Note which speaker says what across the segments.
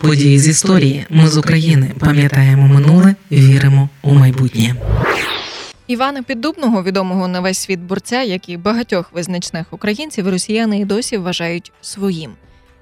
Speaker 1: Події з історії. Ми з України пам'ятаємо минуле, віримо у майбутнє.
Speaker 2: Івана Піддубного, відомого на весь світ борця, як і багатьох визначних українців, росіяни і досі вважають своїм.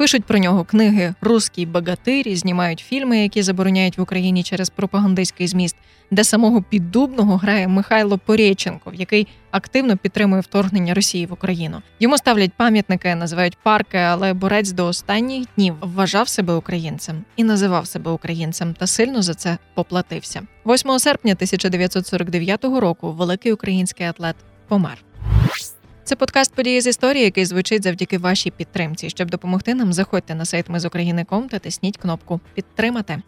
Speaker 2: Пишуть про нього книги Руський багатирі, знімають фільми, які забороняють в Україні через пропагандистський зміст, де самого піддубного грає Михайло Порєченков, який активно підтримує вторгнення Росії в Україну. Йому ставлять пам'ятники, називають парки, але борець до останніх днів вважав себе українцем і називав себе українцем та сильно за це поплатився. 8 серпня 1949 року великий український атлет помер. Це подкаст події з історії, який звучить завдяки вашій підтримці. Щоб допомогти нам, заходьте на сайт Ми з України.ком та тисніть кнопку Підтримати.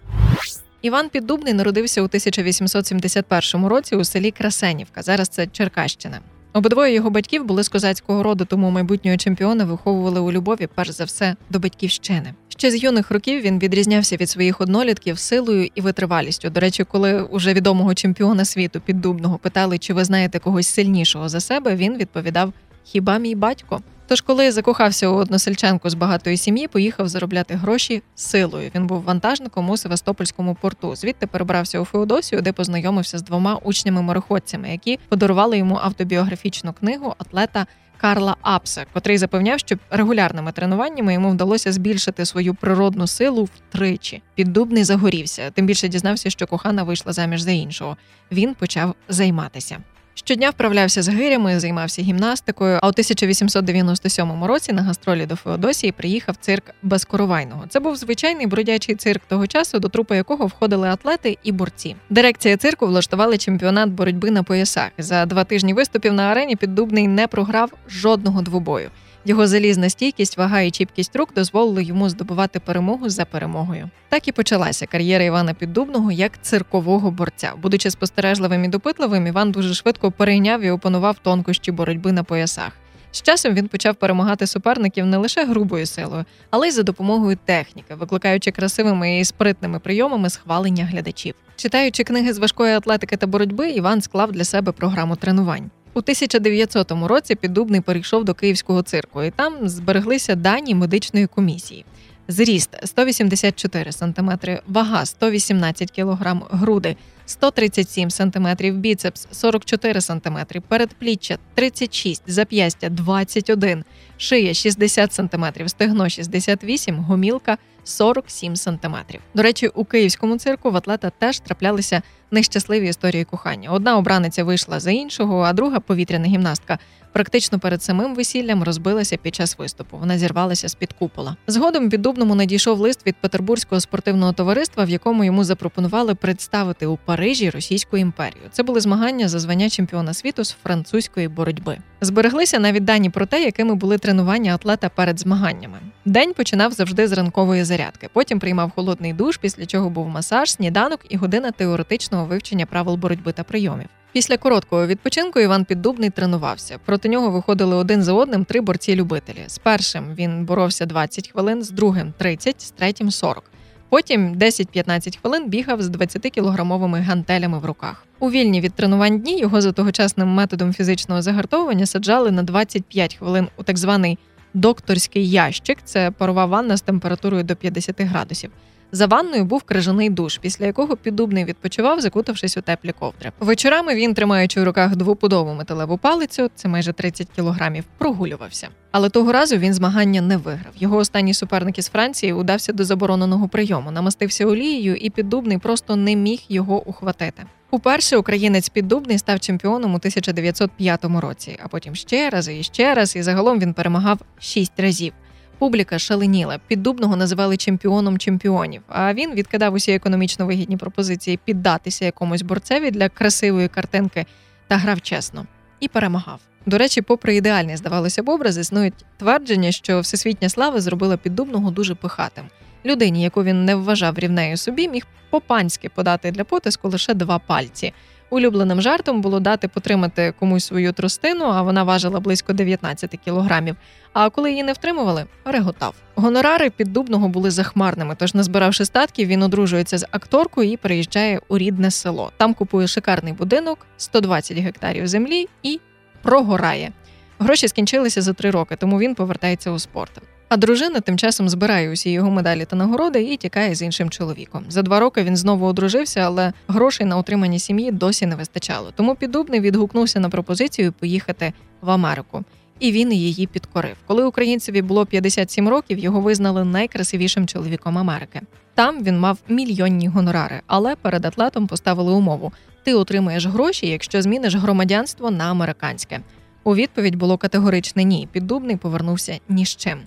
Speaker 2: Іван Піддубний народився у 1871 році у селі Красенівка. Зараз це Черкащина. Обидвоє його батьків були з козацького роду, тому майбутнього чемпіона виховували у любові, перш за все, до батьківщини. Ще з юних років він відрізнявся від своїх однолітків силою і витривалістю. До речі, коли уже відомого чемпіона світу піддубного питали, чи ви знаєте когось сильнішого за себе, він відповідав: Хіба мій батько? Тож, коли закохався у односельчанку з багатої сім'ї, поїхав заробляти гроші силою. Він був вантажником у Севастопольському порту. Звідти перебрався у Феодосію, де познайомився з двома учнями-мореходцями, які подарували йому автобіографічну книгу атлета Карла Апса, котрий запевняв, що регулярними тренуваннями йому вдалося збільшити свою природну силу втричі. Піддубний загорівся. Тим більше дізнався, що кохана вийшла заміж за іншого. Він почав займатися. Щодня вправлявся з гирями, займався гімнастикою. А у 1897 році на гастролі до Феодосії приїхав цирк Безкоровайного. Це був звичайний бродячий цирк того часу, до трупи якого входили атлети і борці. Дирекція цирку влаштували чемпіонат боротьби на поясах. За два тижні виступів на арені піддубний не програв жодного двобою. Його залізна стійкість, вага і чіпкість рук дозволили йому здобувати перемогу за перемогою. Так і почалася кар'єра Івана Піддубного як циркового борця. Будучи спостережливим і допитливим, Іван дуже швидко перейняв і опанував тонкощі боротьби на поясах. З часом він почав перемагати суперників не лише грубою силою, але й за допомогою техніки, викликаючи красивими і спритними прийомами схвалення глядачів. Читаючи книги з важкої атлетики та боротьби, Іван склав для себе програму тренувань. У 1900 році Піддубний перейшов до київського цирку, і там збереглися дані медичної комісії. Зріст 184 см, вага 118 кг, груди 137 см, біцепс 44 см, передпліччя 36, зап'ястя 21, шия 60 см, стегно 68, гомілка 47 см. До речі, у київському цирку в атлета теж траплялися нещасливі історії кохання. Одна обраниця вийшла за іншого, а друга повітряна гімнастка. Практично перед самим весіллям розбилася під час виступу. Вона зірвалася з під купола. Згодом піддубному надійшов лист від Петербурзького спортивного товариства, в якому йому запропонували представити у Парижі Російську імперію. Це були змагання за звання чемпіона світу з французької боротьби. Збереглися навіть дані про те, якими були тренування атлета перед змаганнями. День починав завжди з ранкової зарядки. Потім приймав холодний душ, після чого був масаж, сніданок і година теоретичного вивчення правил боротьби та прийомів. Після короткого відпочинку Іван Піддубний тренувався. Проти нього виходили один за одним три борці-любителі. З першим він боровся 20 хвилин, з другим 30, з третім 40. Потім 10-15 хвилин бігав з 20-кілограмовими гантелями в руках. У вільні від тренувань дні його за тогочасним методом фізичного загартовування саджали на 25 хвилин у так званий докторський ящик. Це парова ванна з температурою до 50 градусів. За ванною був крижаний душ, після якого піддубний відпочивав, закутавшись у теплі ковдри. Вечорами він, тримаючи в руках двопудову металеву палицю, це майже 30 кілограмів, прогулювався. Але того разу він змагання не виграв. Його останній суперник із Франції удався до забороненого прийому, намастився олією, і піддубний просто не міг його ухватити. Уперше українець піддубний став чемпіоном у 1905 році, а потім ще раз і ще раз, і загалом він перемагав шість разів. Публіка шаленіла. Піддубного називали чемпіоном чемпіонів. А він відкидав усі економічно вигідні пропозиції піддатися якомусь борцеві для красивої картинки та грав чесно і перемагав. До речі, попри ідеальний, здавалося б, образ, існують твердження, що всесвітня слава зробила піддубного дуже пихатим. Людині, яку він не вважав рівнею собі, міг по-панськи подати для потиску лише два пальці. Улюбленим жартом було дати потримати комусь свою тростину, а вона важила близько 19 кілограмів. А коли її не втримували, реготав. Гонорари піддубного були захмарними. Тож, назбиравши статків, він одружується з акторкою і переїжджає у рідне село. Там купує шикарний будинок, 120 гектарів землі і прогорає. Гроші скінчилися за три роки, тому він повертається у спорт. А дружина тим часом збирає усі його медалі та нагороди і тікає з іншим чоловіком. За два роки він знову одружився, але грошей на утримання сім'ї досі не вистачало. Тому піддубний відгукнувся на пропозицію поїхати в Америку. І він її підкорив. Коли українцеві було 57 років, його визнали найкрасивішим чоловіком Америки. Там він мав мільйонні гонорари, але перед атлетом поставили умову: ти отримаєш гроші, якщо зміниш громадянство на американське. У відповідь було категоричне ні. Піддубний повернувся ні з чим.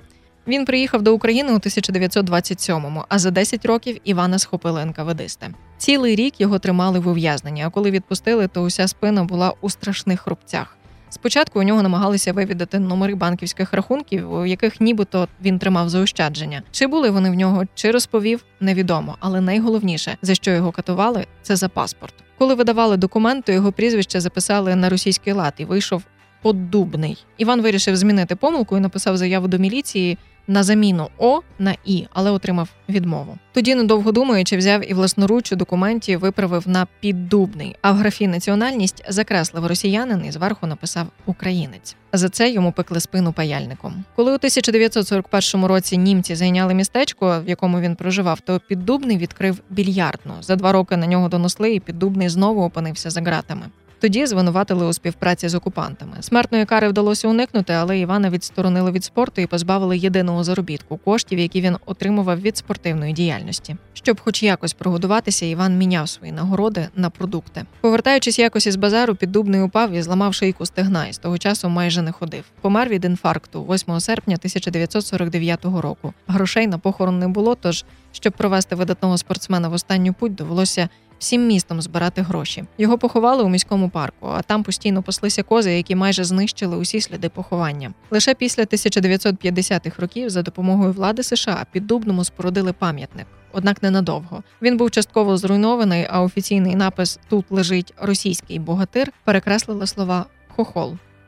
Speaker 2: Він приїхав до України у 1927-му, а за 10 років Івана схопили НКВДисти. Цілий рік його тримали в ув'язненні, а коли відпустили, то уся спина була у страшних рубцях. Спочатку у нього намагалися вивідати номери банківських рахунків, у яких нібито він тримав заощадження. Чи були вони в нього, чи розповів, невідомо. Але найголовніше, за що його катували, це за паспорт. Коли видавали документ, то його прізвище записали на російський лад і вийшов поддубний. Іван вирішив змінити помилку і написав заяву до міліції на заміну О на І, але отримав відмову. Тоді, недовго думаючи, взяв і власноруч у документі виправив на піддубний, а в графі національність закреслив росіянин і зверху написав українець. За це йому пекли спину паяльником. Коли у 1941 році німці зайняли містечко, в якому він проживав, то піддубний відкрив більярдну. За два роки на нього донесли, і піддубний знову опинився за ґратами. Тоді звинуватили у співпраці з окупантами. Смертної кари вдалося уникнути, але Івана відсторонили від спорту і позбавили єдиного заробітку коштів, які він отримував від спортивної діяльності. Щоб, хоч якось прогодуватися, Іван міняв свої нагороди на продукти. Повертаючись якось із базару, піддубний упав і зламав шийку стегна і з того часу майже не ходив. Помер від інфаркту 8 серпня 1949 року. Грошей на похорон не було. Тож, щоб провести видатного спортсмена в останню путь, довелося всім містом збирати гроші. Його поховали у міському парку, а там постійно паслися кози, які майже знищили усі сліди поховання. Лише після 1950-х років за допомогою влади США піддубному спорудили пам'ятник. Однак ненадовго він був частково зруйнований, а офіційний напис Тут лежить російський богатир перекреслили слова хохол